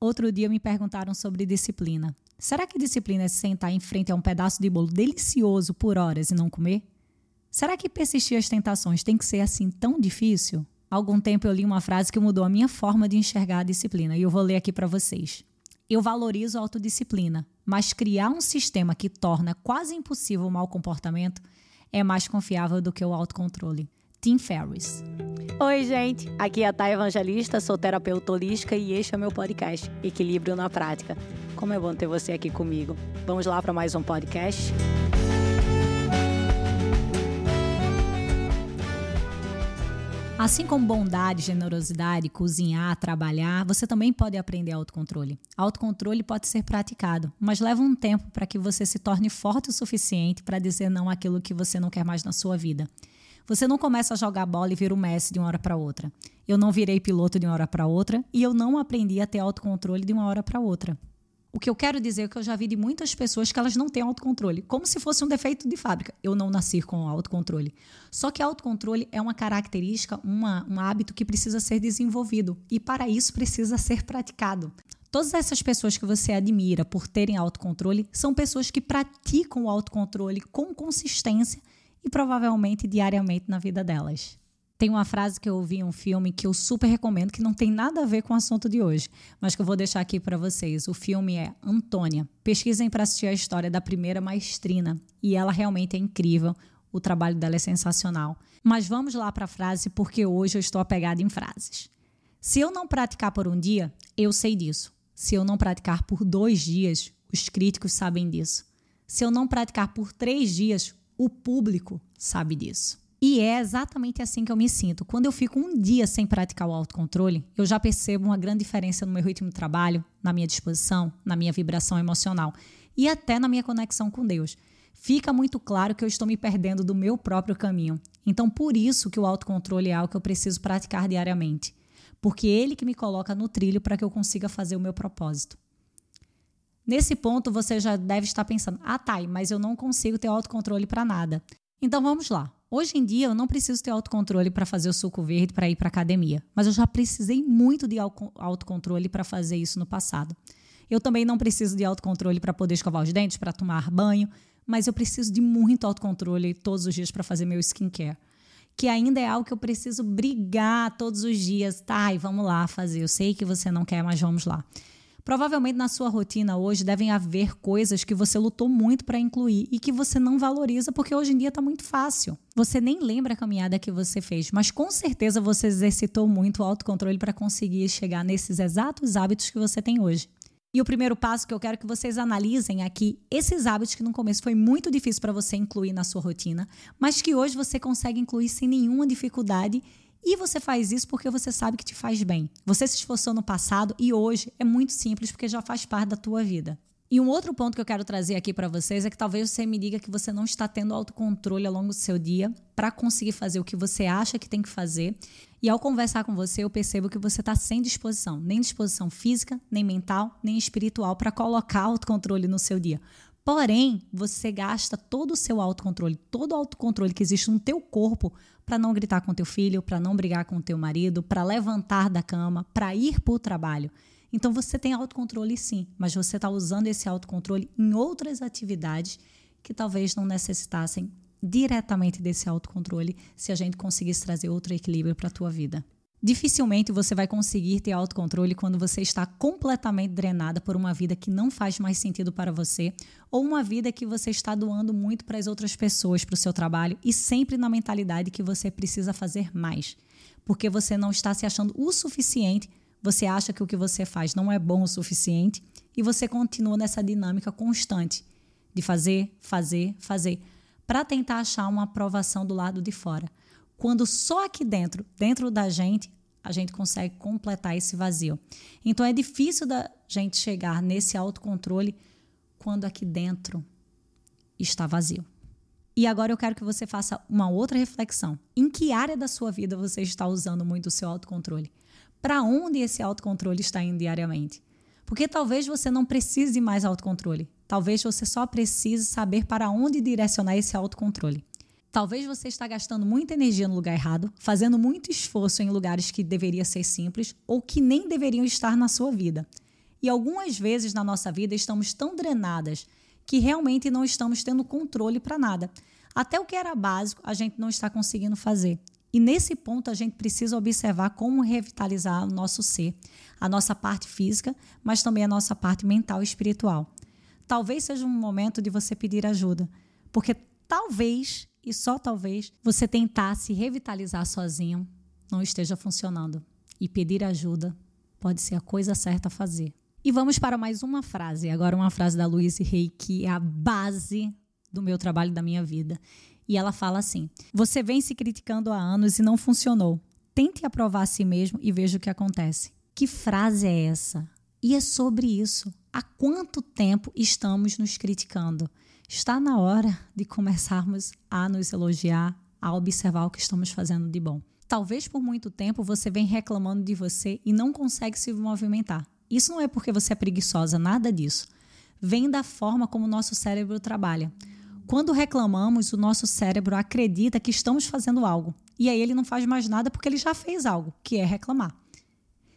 Outro dia me perguntaram sobre disciplina. Será que disciplina é sentar em frente a um pedaço de bolo delicioso por horas e não comer? Será que persistir às tentações tem que ser assim tão difícil? Há algum tempo eu li uma frase que mudou a minha forma de enxergar a disciplina e eu vou ler aqui para vocês. Eu valorizo a autodisciplina, mas criar um sistema que torna quase impossível o mau comportamento é mais confiável do que o autocontrole. Tim Ferriss. Oi, gente. Aqui é a Thay Evangelista, sou terapeuta holística e este é meu podcast, Equilíbrio na Prática. Como é bom ter você aqui comigo. Vamos lá para mais um podcast? Assim como bondade, generosidade, cozinhar, trabalhar, você também pode aprender autocontrole. Autocontrole pode ser praticado, mas leva um tempo para que você se torne forte o suficiente para dizer não àquilo que você não quer mais na sua vida. Você não começa a jogar bola e vira o Messi de uma hora para outra. Eu não virei piloto de uma hora para outra e eu não aprendi a ter autocontrole de uma hora para outra. O que eu quero dizer é que eu já vi de muitas pessoas que elas não têm autocontrole, como se fosse um defeito de fábrica. Eu não nasci com autocontrole. Só que autocontrole é uma característica, uma, um hábito que precisa ser desenvolvido e para isso precisa ser praticado. Todas essas pessoas que você admira por terem autocontrole são pessoas que praticam o autocontrole com consistência e provavelmente diariamente na vida delas. Tem uma frase que eu ouvi em um filme que eu super recomendo, que não tem nada a ver com o assunto de hoje, mas que eu vou deixar aqui para vocês. O filme é Antônia. Pesquisem para assistir a história da primeira maestrina e ela realmente é incrível. O trabalho dela é sensacional. Mas vamos lá para a frase, porque hoje eu estou apegada em frases. Se eu não praticar por um dia, eu sei disso. Se eu não praticar por dois dias, os críticos sabem disso. Se eu não praticar por três dias, o público sabe disso. E é exatamente assim que eu me sinto. Quando eu fico um dia sem praticar o autocontrole, eu já percebo uma grande diferença no meu ritmo de trabalho, na minha disposição, na minha vibração emocional e até na minha conexão com Deus. Fica muito claro que eu estou me perdendo do meu próprio caminho. Então, por isso que o autocontrole é algo que eu preciso praticar diariamente. Porque é ele que me coloca no trilho para que eu consiga fazer o meu propósito. Nesse ponto, você já deve estar pensando: ah, tá, mas eu não consigo ter autocontrole para nada. Então vamos lá. Hoje em dia, eu não preciso ter autocontrole para fazer o suco verde para ir para academia, mas eu já precisei muito de autocontrole para fazer isso no passado. Eu também não preciso de autocontrole para poder escovar os dentes, para tomar banho, mas eu preciso de muito autocontrole todos os dias para fazer meu skincare. Que ainda é algo que eu preciso brigar todos os dias. Tá, e vamos lá fazer. Eu sei que você não quer, mas vamos lá. Provavelmente na sua rotina hoje devem haver coisas que você lutou muito para incluir e que você não valoriza porque hoje em dia está muito fácil. Você nem lembra a caminhada que você fez, mas com certeza você exercitou muito o autocontrole para conseguir chegar nesses exatos hábitos que você tem hoje. E o primeiro passo que eu quero que vocês analisem aqui, esses hábitos que no começo foi muito difícil para você incluir na sua rotina, mas que hoje você consegue incluir sem nenhuma dificuldade e você faz isso porque você sabe que te faz bem. Você se esforçou no passado e hoje é muito simples porque já faz parte da tua vida. E um outro ponto que eu quero trazer aqui para vocês é que talvez você me diga que você não está tendo autocontrole ao longo do seu dia para conseguir fazer o que você acha que tem que fazer. E ao conversar com você, eu percebo que você está sem disposição, nem disposição física, nem mental, nem espiritual para colocar autocontrole no seu dia. Porém, você gasta todo o seu autocontrole, todo o autocontrole que existe no teu corpo para não gritar com teu filho, para não brigar com teu marido, para levantar da cama, para ir para o trabalho. Então você tem autocontrole sim, mas você está usando esse autocontrole em outras atividades que talvez não necessitassem diretamente desse autocontrole se a gente conseguisse trazer outro equilíbrio para a tua vida. Dificilmente você vai conseguir ter autocontrole quando você está completamente drenada por uma vida que não faz mais sentido para você ou uma vida que você está doando muito para as outras pessoas, para o seu trabalho e sempre na mentalidade que você precisa fazer mais, porque você não está se achando o suficiente, você acha que o que você faz não é bom o suficiente e você continua nessa dinâmica constante de fazer, fazer, fazer, para tentar achar uma aprovação do lado de fora quando só aqui dentro, dentro da gente, a gente consegue completar esse vazio. Então é difícil da gente chegar nesse autocontrole quando aqui dentro está vazio. E agora eu quero que você faça uma outra reflexão. Em que área da sua vida você está usando muito o seu autocontrole? Para onde esse autocontrole está indo diariamente? Porque talvez você não precise mais autocontrole. Talvez você só precise saber para onde direcionar esse autocontrole. Talvez você está gastando muita energia no lugar errado, fazendo muito esforço em lugares que deveria ser simples ou que nem deveriam estar na sua vida. E algumas vezes na nossa vida estamos tão drenadas que realmente não estamos tendo controle para nada. Até o que era básico, a gente não está conseguindo fazer. E nesse ponto a gente precisa observar como revitalizar o nosso ser, a nossa parte física, mas também a nossa parte mental e espiritual. Talvez seja um momento de você pedir ajuda, porque talvez, e só talvez, você tentar se revitalizar sozinho não esteja funcionando. E pedir ajuda pode ser a coisa certa a fazer. E vamos para mais uma frase, agora uma frase da Louise Hay, que é a base do meu trabalho da minha vida. E ela fala assim: Você vem se criticando há anos e não funcionou. Tente aprovar a si mesmo e veja o que acontece. Que frase é essa? E é sobre isso. Há quanto tempo estamos nos criticando? Está na hora de começarmos a nos elogiar, a observar o que estamos fazendo de bom. Talvez por muito tempo você vem reclamando de você e não consegue se movimentar. Isso não é porque você é preguiçosa, nada disso. Vem da forma como o nosso cérebro trabalha. Quando reclamamos, o nosso cérebro acredita que estamos fazendo algo. E aí ele não faz mais nada porque ele já fez algo, que é reclamar.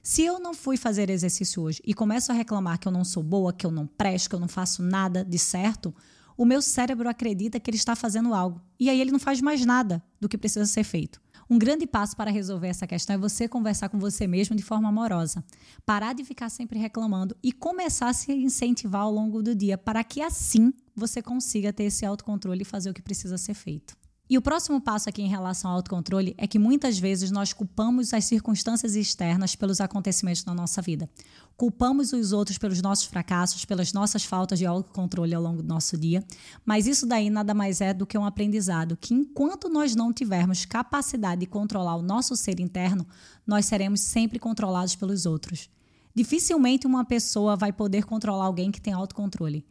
Se eu não fui fazer exercício hoje e começo a reclamar que eu não sou boa, que eu não presto, que eu não faço nada de certo, o meu cérebro acredita que ele está fazendo algo. E aí ele não faz mais nada do que precisa ser feito. Um grande passo para resolver essa questão é você conversar com você mesmo de forma amorosa. Parar de ficar sempre reclamando e começar a se incentivar ao longo do dia, para que assim você consiga ter esse autocontrole e fazer o que precisa ser feito. E o próximo passo aqui em relação ao autocontrole é que muitas vezes nós culpamos as circunstâncias externas pelos acontecimentos na nossa vida. Culpamos os outros pelos nossos fracassos, pelas nossas faltas de autocontrole ao longo do nosso dia, mas isso daí nada mais é do que um aprendizado que enquanto nós não tivermos capacidade de controlar o nosso ser interno, nós seremos sempre controlados pelos outros. Dificilmente uma pessoa vai poder controlar alguém que tem autocontrole.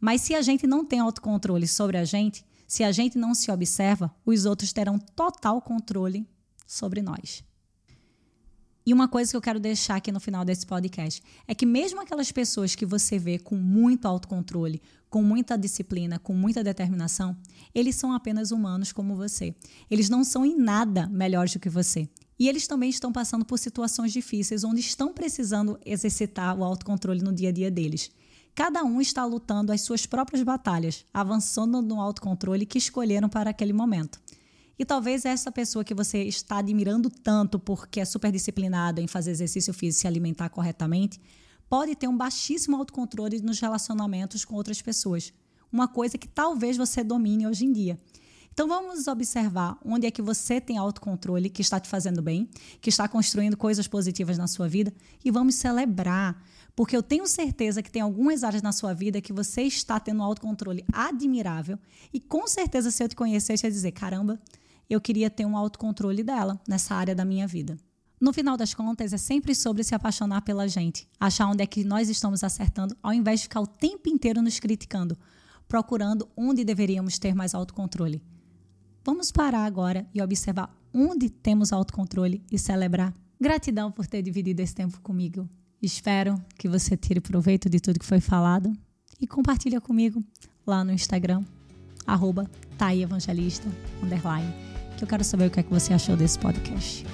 Mas se a gente não tem autocontrole sobre a gente, se a gente não se observa, os outros terão total controle sobre nós. E uma coisa que eu quero deixar aqui no final desse podcast é que, mesmo aquelas pessoas que você vê com muito autocontrole, com muita disciplina, com muita determinação, eles são apenas humanos como você. Eles não são em nada melhores do que você. E eles também estão passando por situações difíceis onde estão precisando exercitar o autocontrole no dia a dia deles. Cada um está lutando as suas próprias batalhas, avançando no autocontrole que escolheram para aquele momento. E talvez essa pessoa que você está admirando tanto porque é super disciplinado em fazer exercício físico e se alimentar corretamente, pode ter um baixíssimo autocontrole nos relacionamentos com outras pessoas. Uma coisa que talvez você domine hoje em dia. Então vamos observar onde é que você tem autocontrole que está te fazendo bem, que está construindo coisas positivas na sua vida e vamos celebrar porque eu tenho certeza que tem algumas áreas na sua vida que você está tendo um autocontrole admirável. E com certeza, se eu te conhecesse, ia dizer: caramba, eu queria ter um autocontrole dela nessa área da minha vida. No final das contas, é sempre sobre se apaixonar pela gente, achar onde é que nós estamos acertando, ao invés de ficar o tempo inteiro nos criticando, procurando onde deveríamos ter mais autocontrole. Vamos parar agora e observar onde temos autocontrole e celebrar. Gratidão por ter dividido esse tempo comigo. Espero que você tire proveito de tudo que foi falado e compartilha comigo lá no Instagram, arroba que eu quero saber o que é que você achou desse podcast.